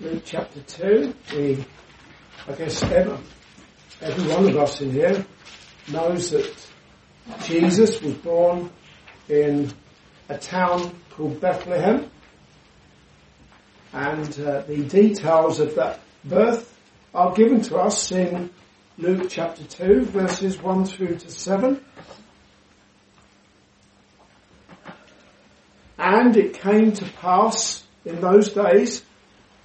Luke chapter 2. We, I guess every, every one of us in here knows that Jesus was born in a town called Bethlehem. And uh, the details of that birth are given to us in Luke chapter 2 verses 1 through to 7. And it came to pass in those days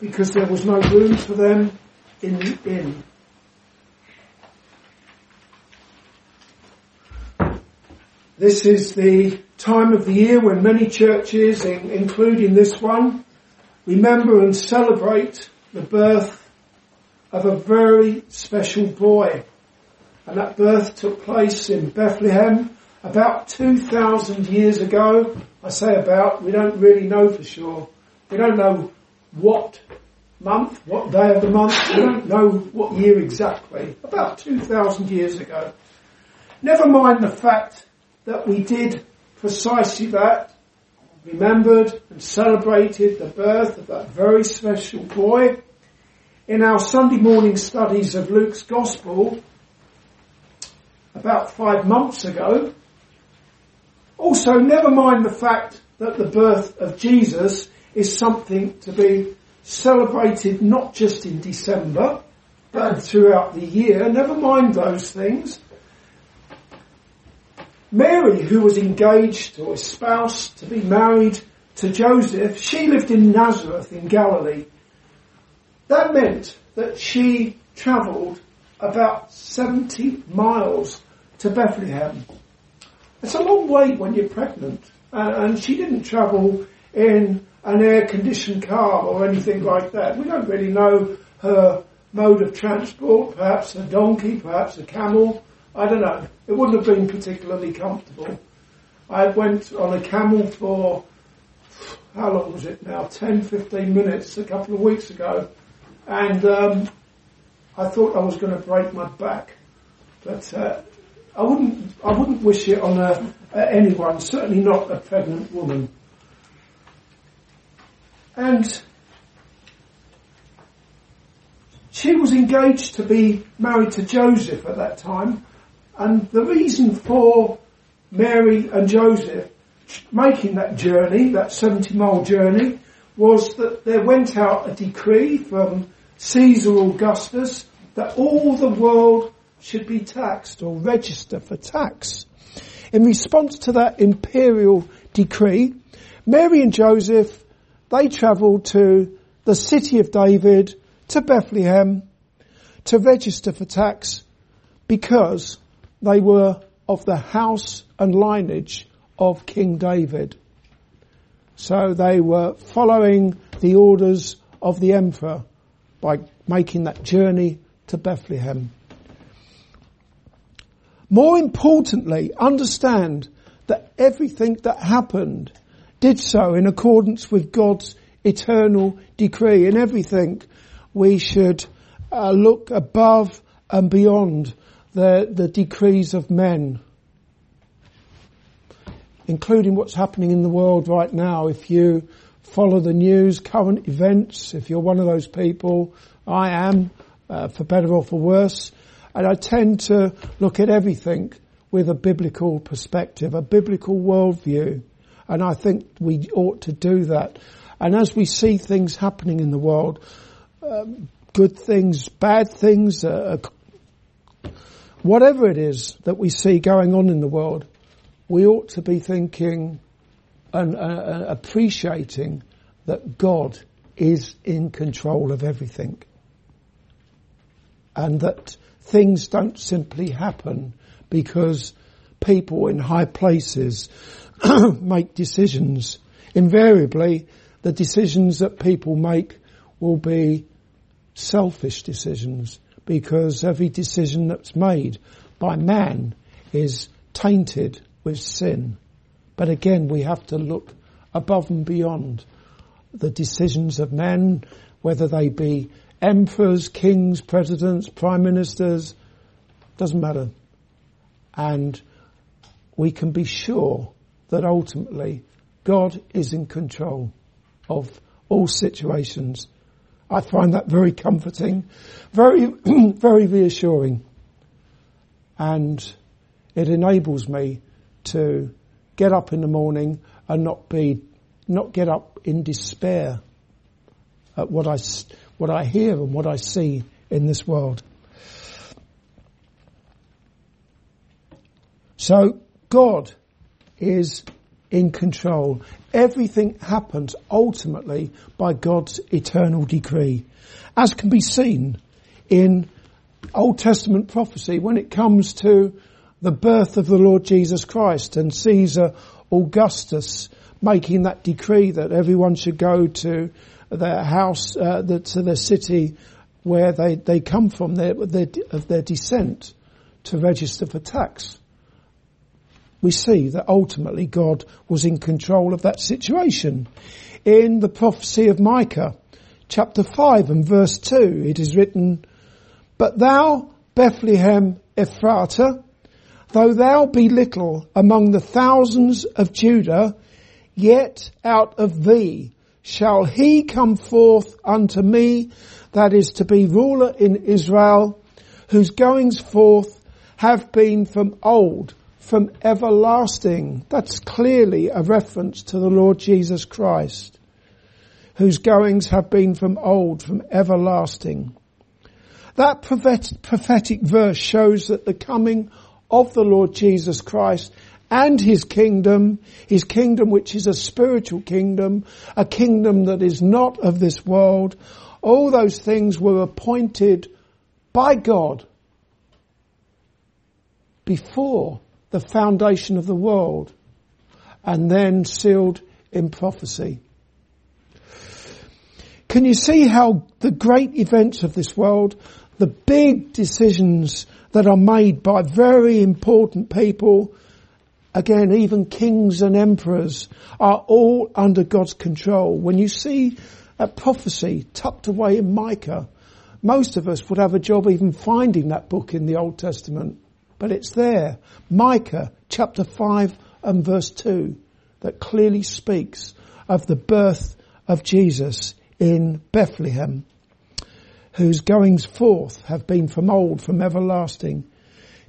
because there was no room for them in the inn. This is the time of the year when many churches, including this one, remember and celebrate the birth of a very special boy. And that birth took place in Bethlehem about 2,000 years ago. I say about, we don't really know for sure. We don't know what month, what day of the month, we don't know what year exactly. About 2,000 years ago. Never mind the fact that we did precisely that, remembered and celebrated the birth of that very special boy. In our Sunday morning studies of Luke's Gospel, about five months ago, also never mind the fact that the birth of Jesus is something to be celebrated not just in December, but throughout the year. Never mind those things. Mary, who was engaged or espoused to be married to Joseph, she lived in Nazareth in Galilee. That meant that she travelled about 70 miles to Bethlehem. It's a long way when you're pregnant. and she didn't travel in an air-conditioned car or anything like that. We don't really know her mode of transport, perhaps a donkey, perhaps a camel. I don't know. It wouldn't have been particularly comfortable. I went on a camel for, how long was it now? 10, 15 minutes a couple of weeks ago. And um, I thought I was going to break my back. But uh, I wouldn't, I wouldn't wish it on a, anyone, certainly not a pregnant woman. And she was engaged to be married to Joseph at that time. And the reason for Mary and Joseph making that journey, that 70 mile journey, was that there went out a decree from Caesar Augustus that all the world should be taxed or register for tax. In response to that imperial decree, Mary and Joseph they travelled to the city of David, to Bethlehem, to register for tax because they were of the house and lineage of King David. So they were following the orders of the emperor by making that journey to Bethlehem. More importantly, understand that everything that happened did so in accordance with God's eternal decree. In everything, we should uh, look above and beyond the, the decrees of men, including what's happening in the world right now. If you follow the news, current events, if you're one of those people, I am, uh, for better or for worse, and I tend to look at everything with a biblical perspective, a biblical worldview. And I think we ought to do that. And as we see things happening in the world, um, good things, bad things, uh, uh, whatever it is that we see going on in the world, we ought to be thinking and uh, uh, appreciating that God is in control of everything. And that things don't simply happen because people in high places make decisions. Invariably, the decisions that people make will be selfish decisions because every decision that's made by man is tainted with sin. But again, we have to look above and beyond the decisions of men, whether they be emperors, kings, presidents, prime ministers, doesn't matter. And we can be sure that ultimately God is in control of all situations. I find that very comforting, very, very reassuring. And it enables me to get up in the morning and not be, not get up in despair at what I, what I hear and what I see in this world. So God is in control. Everything happens ultimately by God's eternal decree. As can be seen in Old Testament prophecy when it comes to the birth of the Lord Jesus Christ and Caesar Augustus making that decree that everyone should go to their house, uh, the, to their city where they, they come from, their, their, of their descent to register for tax we see that ultimately God was in control of that situation. In the prophecy of Micah, chapter 5 and verse 2, it is written, But thou, Bethlehem Ephratah, though thou be little among the thousands of Judah, yet out of thee shall he come forth unto me that is to be ruler in Israel, whose goings forth have been from old from everlasting. That's clearly a reference to the Lord Jesus Christ, whose goings have been from old, from everlasting. That prophetic verse shows that the coming of the Lord Jesus Christ and his kingdom, his kingdom which is a spiritual kingdom, a kingdom that is not of this world, all those things were appointed by God before the foundation of the world and then sealed in prophecy. Can you see how the great events of this world, the big decisions that are made by very important people, again, even kings and emperors, are all under God's control. When you see a prophecy tucked away in Micah, most of us would have a job even finding that book in the Old Testament but it's there. Micah chapter 5 and verse 2 that clearly speaks of the birth of Jesus in Bethlehem, whose goings forth have been from old, from everlasting.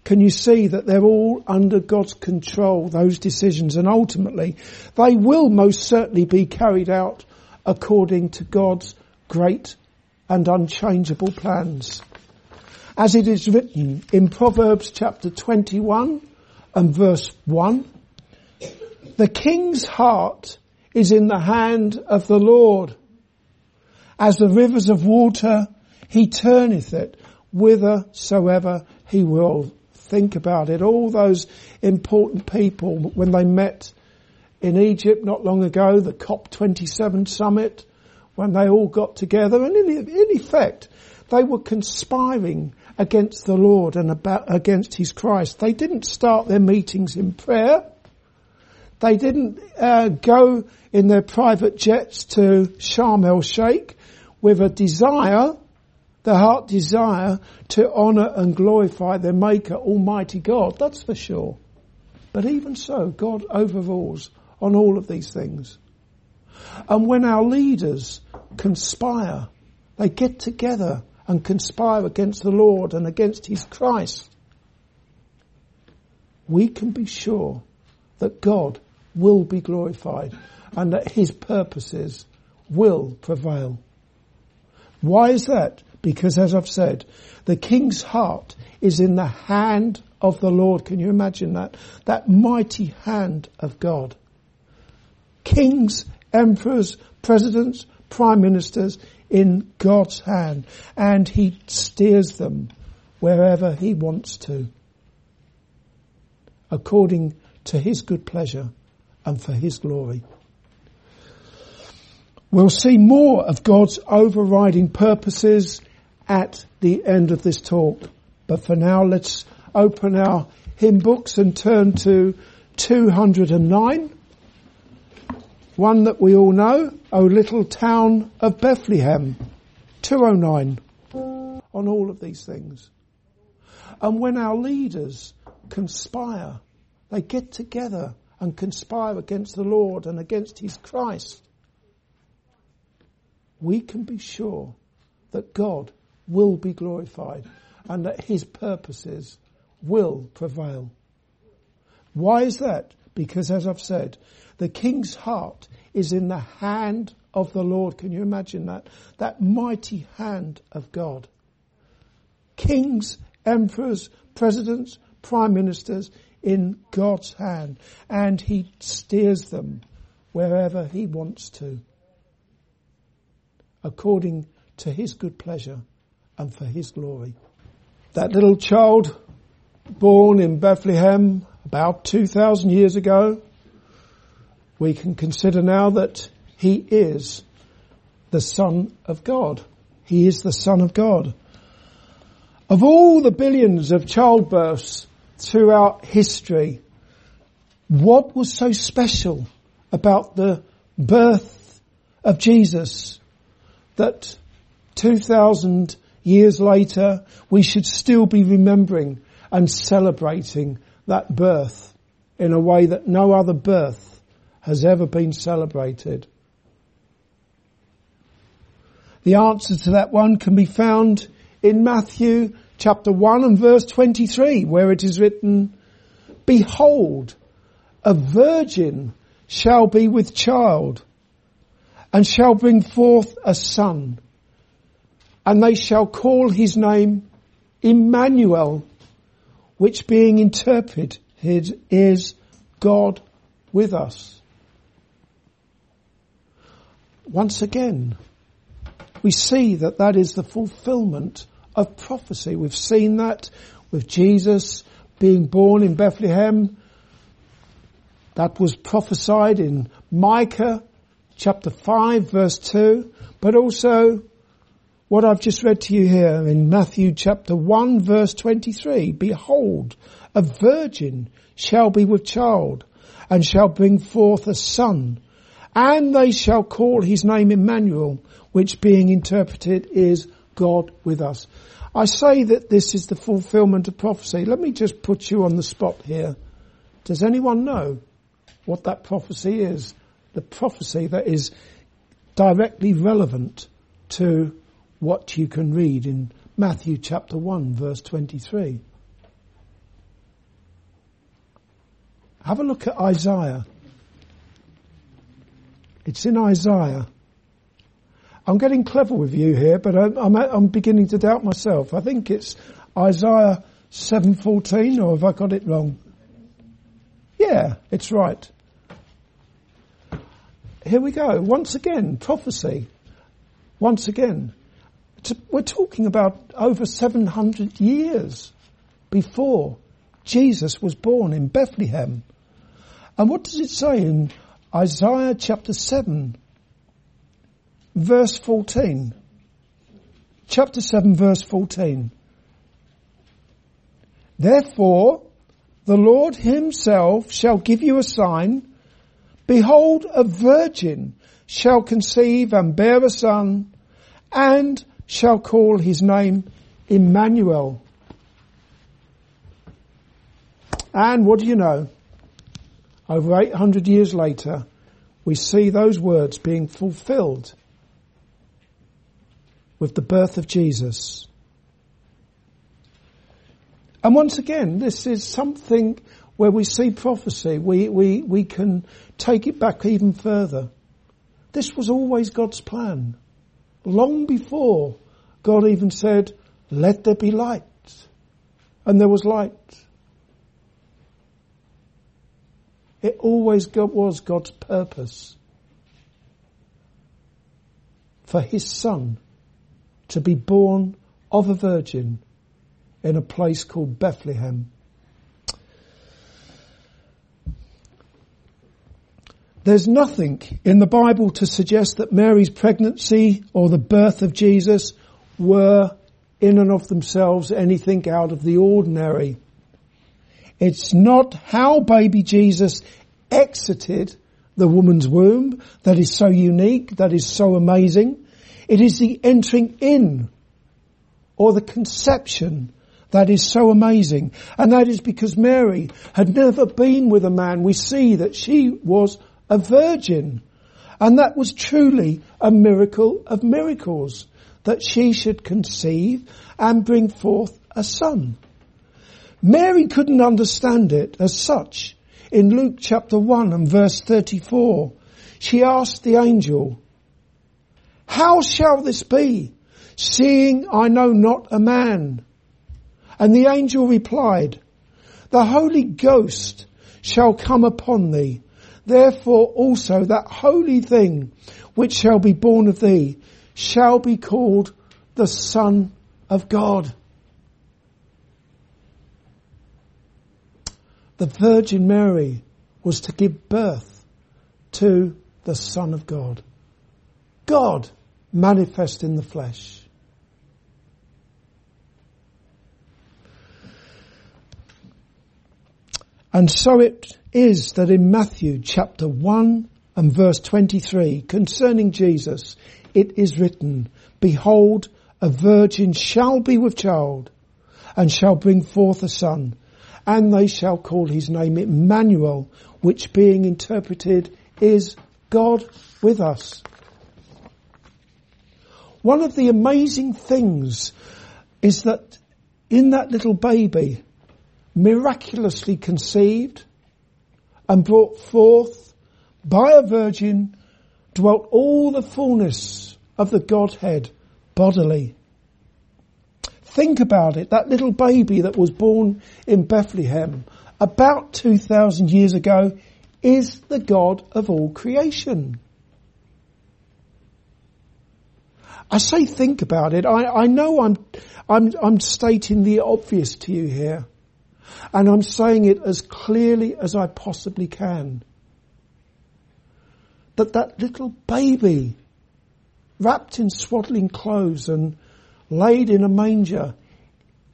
Can you see that they're all under God's control, those decisions, and ultimately they will most certainly be carried out according to God's great and unchangeable plans as it is written in Proverbs chapter 21 and verse 1. The king's heart is in the hand of the Lord. As the rivers of water, he turneth it whithersoever he will. Think about it. All those important people when they met in Egypt not long ago, the COP27 summit, when they all got together and in, effect, they were conspiring against the Lord and about, against His Christ. They didn't start their meetings in prayer. They didn't uh, go in their private jets to Sharm el Sheikh with a desire, the heart desire to honour and glorify their Maker, Almighty God. That's for sure. But even so, God overrules on all of these things. And when our leaders conspire, they get together and conspire against the Lord and against His Christ, we can be sure that God will be glorified and that His purposes will prevail. Why is that? because as I've said, the king's heart is in the hand of the Lord. Can you imagine that? That mighty hand of God. Kings, emperors, presidents, prime ministers in God's hand and he steers them wherever he wants to according to his good pleasure and for his glory. We'll see more of God's overriding purposes at the end of this talk. But for now, let's open our hymn books and turn to 209. One that we all know, O little town of Bethlehem. 209 on all of these things. And when our leaders conspire, they get together and conspire against the Lord and against His Christ, we can be sure that God will be glorified and that His purposes will prevail. Why is that? Because as I've said, the king's heart is in the hand of the Lord. Can you imagine that? That mighty hand of God. Kings, emperors, presidents, prime ministers in God's hand and he steers them wherever he wants to according to his good pleasure and for his glory. That little child born in Bethlehem about 2,000 years ago, we can consider now that he is the Son of God. He is the Son of God. Of all the billions of childbirths throughout history, what was so special about the birth of Jesus that 2000 years later we should still be remembering and celebrating that birth in a way that no other birth has ever been celebrated. The answer to that one can be found in Matthew chapter 1 and verse 23 where it is written, Behold, a virgin shall be with child and shall bring forth a son and they shall call his name Emmanuel, which being interpreted is God with us. Once again, we see that that is the fulfillment of prophecy. We've seen that with Jesus being born in Bethlehem. That was prophesied in Micah chapter 5 verse 2, but also what I've just read to you here in Matthew chapter 1 verse 23. Behold, a virgin shall be with child and shall bring forth a son and they shall call his name Emmanuel, which being interpreted is God with us. I say that this is the fulfillment of prophecy. Let me just put you on the spot here. Does anyone know what that prophecy is? The prophecy that is directly relevant to what you can read in Matthew chapter 1 verse 23. Have a look at Isaiah. It's in Isaiah. I'm getting clever with you here, but I'm, I'm, I'm beginning to doubt myself. I think it's Isaiah 7.14, or have I got it wrong? Yeah, it's right. Here we go. Once again, prophecy. Once again. We're talking about over 700 years before Jesus was born in Bethlehem. And what does it say in Isaiah chapter 7 verse 14. Chapter 7 verse 14. Therefore, the Lord himself shall give you a sign. Behold, a virgin shall conceive and bear a son and shall call his name Emmanuel. And what do you know? Over 800 years later, we see those words being fulfilled with the birth of Jesus. And once again, this is something where we see prophecy. We, we, we can take it back even further. This was always God's plan. Long before God even said, let there be light. And there was light. It always was God's purpose for his son to be born of a virgin in a place called Bethlehem. There's nothing in the Bible to suggest that Mary's pregnancy or the birth of Jesus were in and of themselves anything out of the ordinary. It's not how baby Jesus exited the woman's womb that is so unique, that is so amazing. It is the entering in or the conception that is so amazing. And that is because Mary had never been with a man. We see that she was a virgin. And that was truly a miracle of miracles that she should conceive and bring forth a son. Mary couldn't understand it as such. In Luke chapter 1 and verse 34, she asked the angel, how shall this be, seeing I know not a man? And the angel replied, the Holy Ghost shall come upon thee. Therefore also that holy thing which shall be born of thee shall be called the Son of God. The Virgin Mary was to give birth to the Son of God. God manifest in the flesh. And so it is that in Matthew chapter 1 and verse 23 concerning Jesus, it is written, Behold, a virgin shall be with child and shall bring forth a son and they shall call his name Emmanuel, which being interpreted is God with us. One of the amazing things is that in that little baby, miraculously conceived and brought forth by a virgin dwelt all the fullness of the Godhead bodily. Think about it, that little baby that was born in Bethlehem about 2,000 years ago is the God of all creation. I say think about it. I, I know I'm, I'm, I'm stating the obvious to you here. And I'm saying it as clearly as I possibly can. That that little baby, wrapped in swaddling clothes and laid in a manger,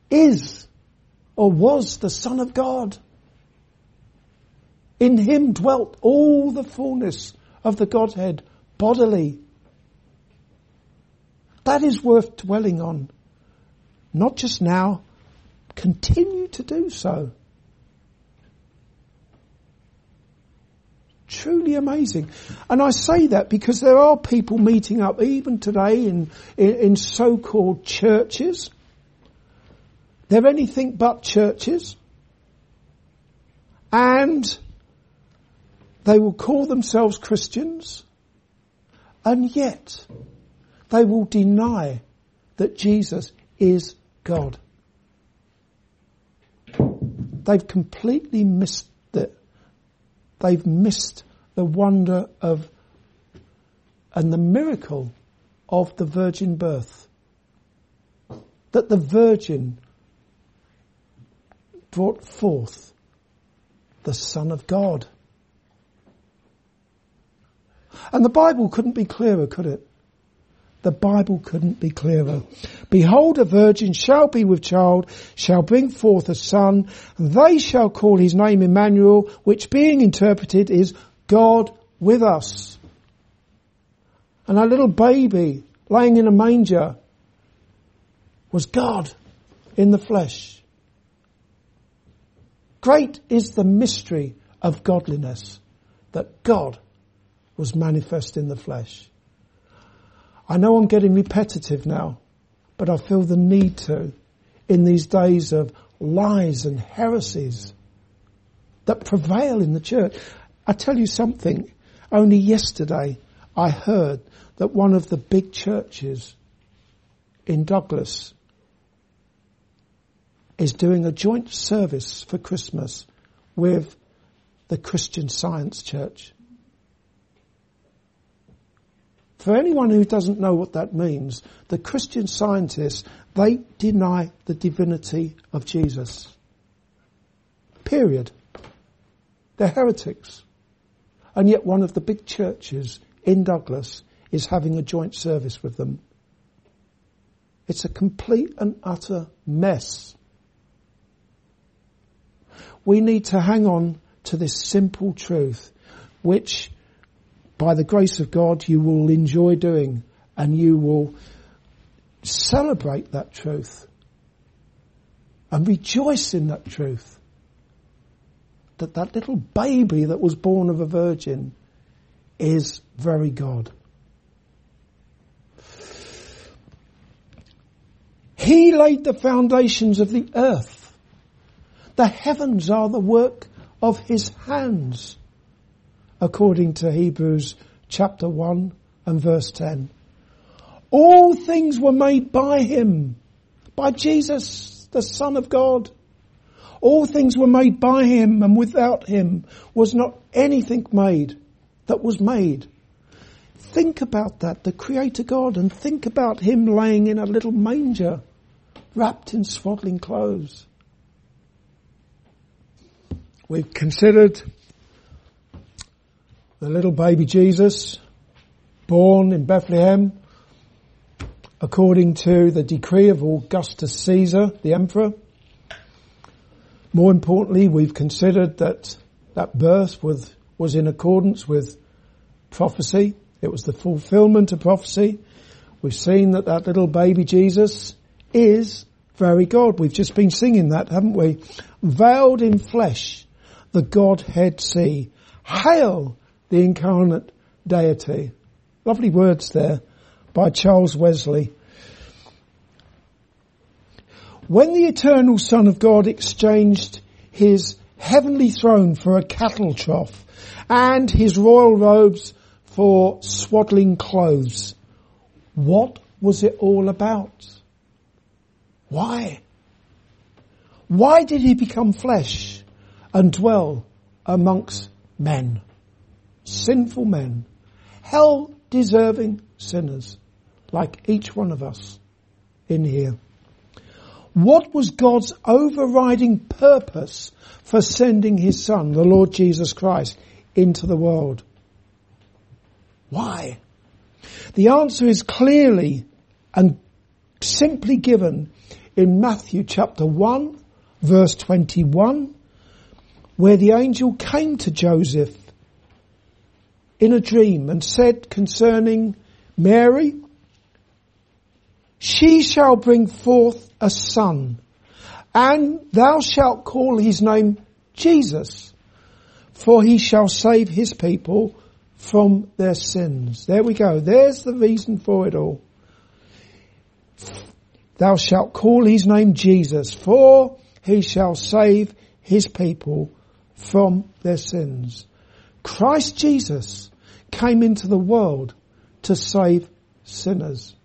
is or was the Son of God. In him dwelt all the fullness of the Godhead bodily. That is worth dwelling on. Not just now, continue to do so. Truly amazing. And I say that because there are people meeting up even today in, in, in so-called churches. They're anything but churches. And they will call themselves Christians. And yet, they will deny that Jesus is God. They've completely missed it. They've missed the wonder of and the miracle of the virgin birth. That the virgin brought forth the Son of God. And the Bible couldn't be clearer, could it? The Bible couldn't be clearer. Behold, a virgin shall be with child, shall bring forth a son, and they shall call his name Emmanuel, which being interpreted is God with us. And our little baby laying in a manger was God in the flesh. Great is the mystery of godliness that God was manifest in the flesh. I know I'm getting repetitive now, but I feel the need to in these days of lies and heresies that prevail in the church. I tell you something, only yesterday I heard that one of the big churches in Douglas is doing a joint service for Christmas with the Christian Science Church. For anyone who doesn't know what that means, the Christian scientists, they deny the divinity of Jesus. Period. They're heretics. And yet one of the big churches in Douglas is having a joint service with them. It's a complete and utter mess. We need to hang on to this simple truth, which by the grace of God you will enjoy doing and you will celebrate that truth and rejoice in that truth. That that little baby that was born of a virgin is very God. He laid the foundations of the earth. The heavens are the work of his hands according to Hebrews chapter 1 and verse 10. All things were made by him, by Jesus, the Son of God. All things were made by him and without him was not anything made that was made. Think about that, the Creator God, and think about him laying in a little manger, wrapped in swaddling clothes. We've considered the little baby Jesus, born in Bethlehem, according to the decree of Augustus Caesar, the emperor. More importantly, we've considered that that birth was, was in accordance with prophecy. It was the fulfillment of prophecy. We've seen that that little baby Jesus is very God. We've just been singing that, haven't we? Veiled in flesh, the Godhead see. Hail the incarnate deity. Lovely words there by Charles Wesley. When the eternal Son of God exchanged his heavenly throne for a cattle trough and his royal robes for swaddling clothes, what was it all about? Why? Why did he become flesh and dwell amongst men? Sinful men, hell deserving sinners, like each one of us in here. What was God's overriding purpose for sending his son, the Lord Jesus Christ, into the world? Why? The answer is clearly and simply given in Matthew chapter 1 verse 21 where the angel came to Joseph in a dream and said concerning Mary, she shall bring forth a son and thou shalt call his name Jesus for he shall save his people from their sins. There we go. There's the reason for it all. Thou shalt call his name Jesus for he shall save his people from their sins. Christ Jesus came into the world to save sinners.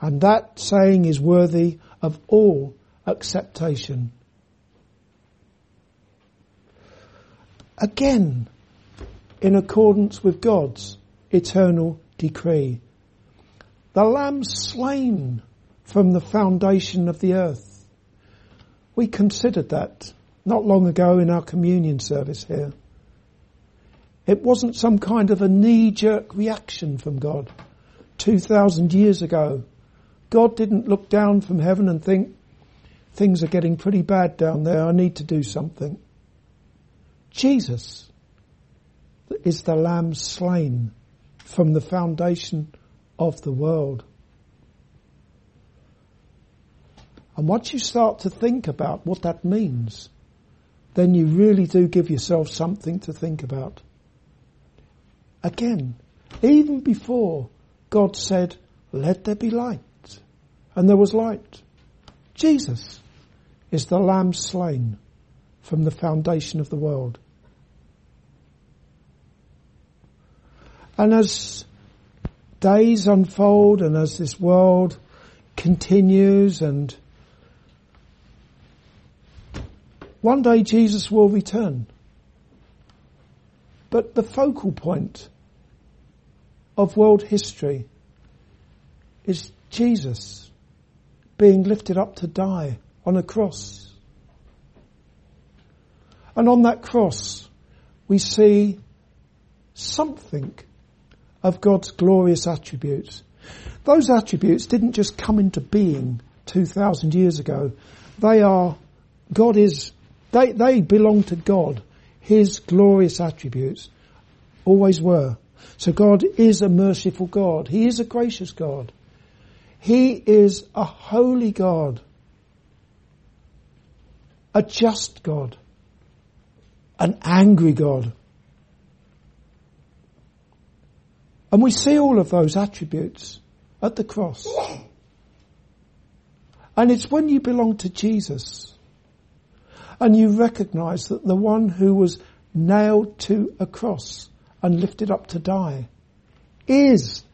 And that saying is worthy of all acceptation. Again, in accordance with God's eternal decree. The lamb slain from the foundation of the earth. We considered that not long ago in our communion service here. It wasn't some kind of a knee-jerk reaction from God. 2,000 years ago, God didn't look down from heaven and think, things are getting pretty bad down there, I need to do something. Jesus is the lamb slain from the foundation of the world. And once you start to think about what that means, then you really do give yourself something to think about. Again, even before God said, let there be light, and there was light. Jesus is the lamb slain from the foundation of the world. And as days unfold and as this world continues and one day Jesus will return. But the focal point of world history is Jesus being lifted up to die on a cross. And on that cross, we see something of God's glorious attributes. Those attributes didn't just come into being 2,000 years ago. They are, God is, they, they belong to God. His glorious attributes always were. So God is a merciful God. He is a gracious God. He is a holy God. A just God. An angry God. And we see all of those attributes at the cross. And it's when you belong to Jesus and you recognize that the one who was nailed to a cross and lifted up to die is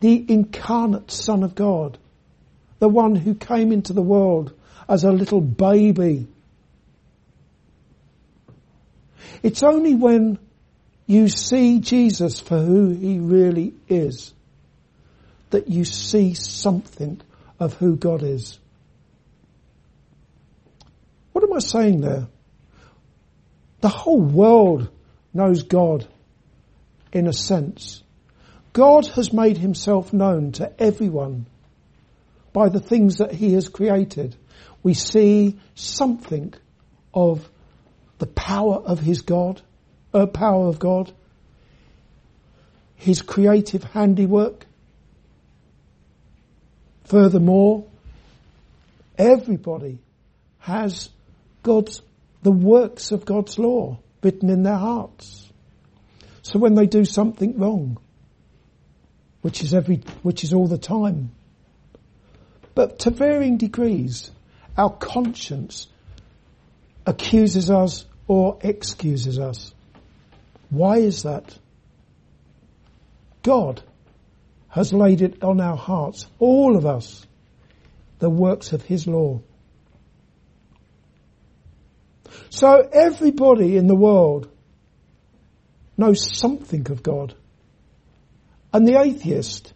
the incarnate Son of God, the one who came into the world as a little baby. It's only when you see Jesus for who he really is, that you see something of who God is. What am I saying there? The whole world knows God in a sense. God has made himself known to everyone by the things that he has created. We see something of the power of his God a power of God, His creative handiwork. Furthermore, everybody has God's, the works of God's law written in their hearts. So when they do something wrong, which is every, which is all the time, but to varying degrees, our conscience accuses us or excuses us. Why is that? God has laid it on our hearts, all of us, the works of His law. So everybody in the world knows something of God. And the atheist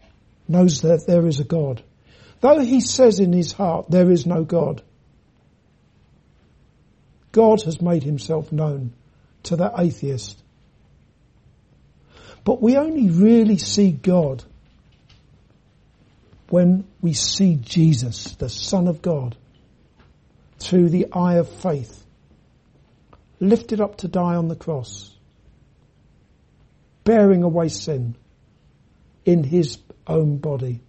knows that there is a God. Though he says in his heart there is no God, God has made himself known to that atheist. But we only really see God when we see Jesus, the Son of God, through the eye of faith, lifted up to die on the cross, bearing away sin in his own body.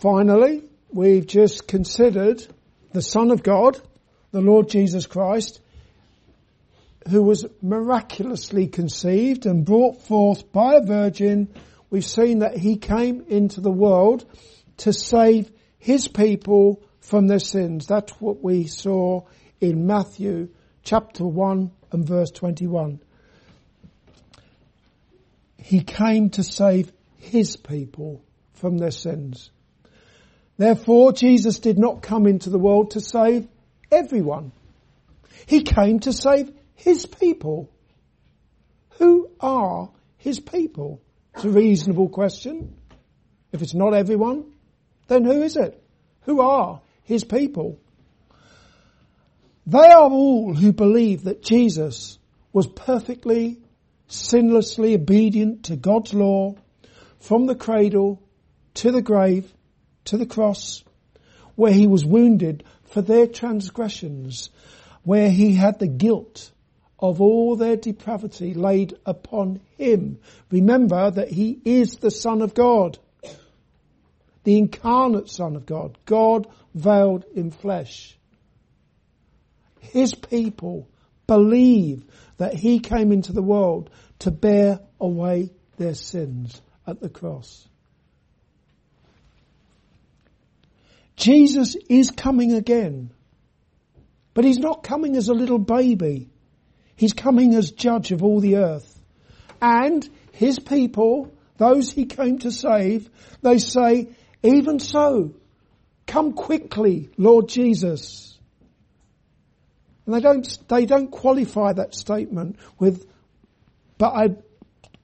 Finally, we've just considered the Son of God, the Lord Jesus Christ, who was miraculously conceived and brought forth by a virgin, we've seen that he came into the world to save his people from their sins. That's what we saw in Matthew chapter 1 and verse 21. He came to save his people from their sins. Therefore, Jesus did not come into the world to save everyone. He came to save his people. Who are his people? It's a reasonable question. If it's not everyone, then who is it? Who are his people? They are all who believe that Jesus was perfectly, sinlessly obedient to God's law from the cradle to the grave to the cross where he was wounded for their transgressions, where he had the guilt of all their depravity laid upon him. Remember that he is the Son of God. The incarnate Son of God. God veiled in flesh. His people believe that he came into the world to bear away their sins at the cross. Jesus is coming again. But he's not coming as a little baby. He's coming as judge of all the earth. And his people, those he came to save, they say, even so, come quickly, Lord Jesus. And they don't, they don't qualify that statement with, but I,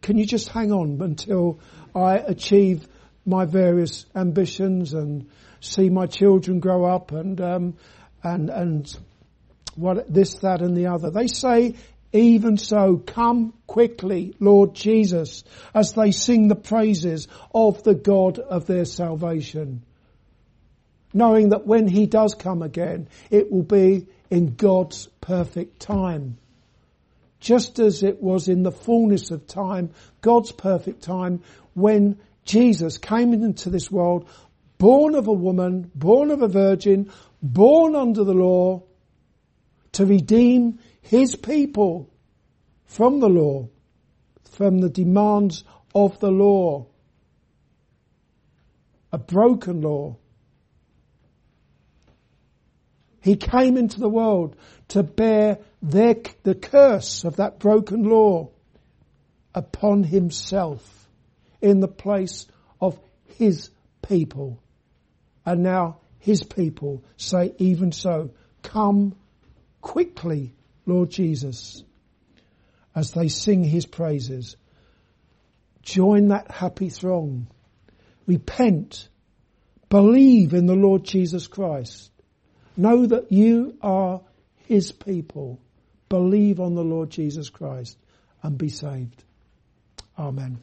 can you just hang on until I achieve my various ambitions and see my children grow up and, um, and, and what, this, that and the other. They say, even so, come quickly, Lord Jesus, as they sing the praises of the God of their salvation. Knowing that when He does come again, it will be in God's perfect time. Just as it was in the fullness of time, God's perfect time, when Jesus came into this world, born of a woman, born of a virgin, born under the law, to redeem his people from the law, from the demands of the law. A broken law. He came into the world to bear their, the curse of that broken law upon himself in the place of his people. And now his people say, even so, come quickly, Lord Jesus, as they sing his praises. Join that happy throng. Repent. Believe in the Lord Jesus Christ. Know that you are his people. Believe on the Lord Jesus Christ and be saved. Amen.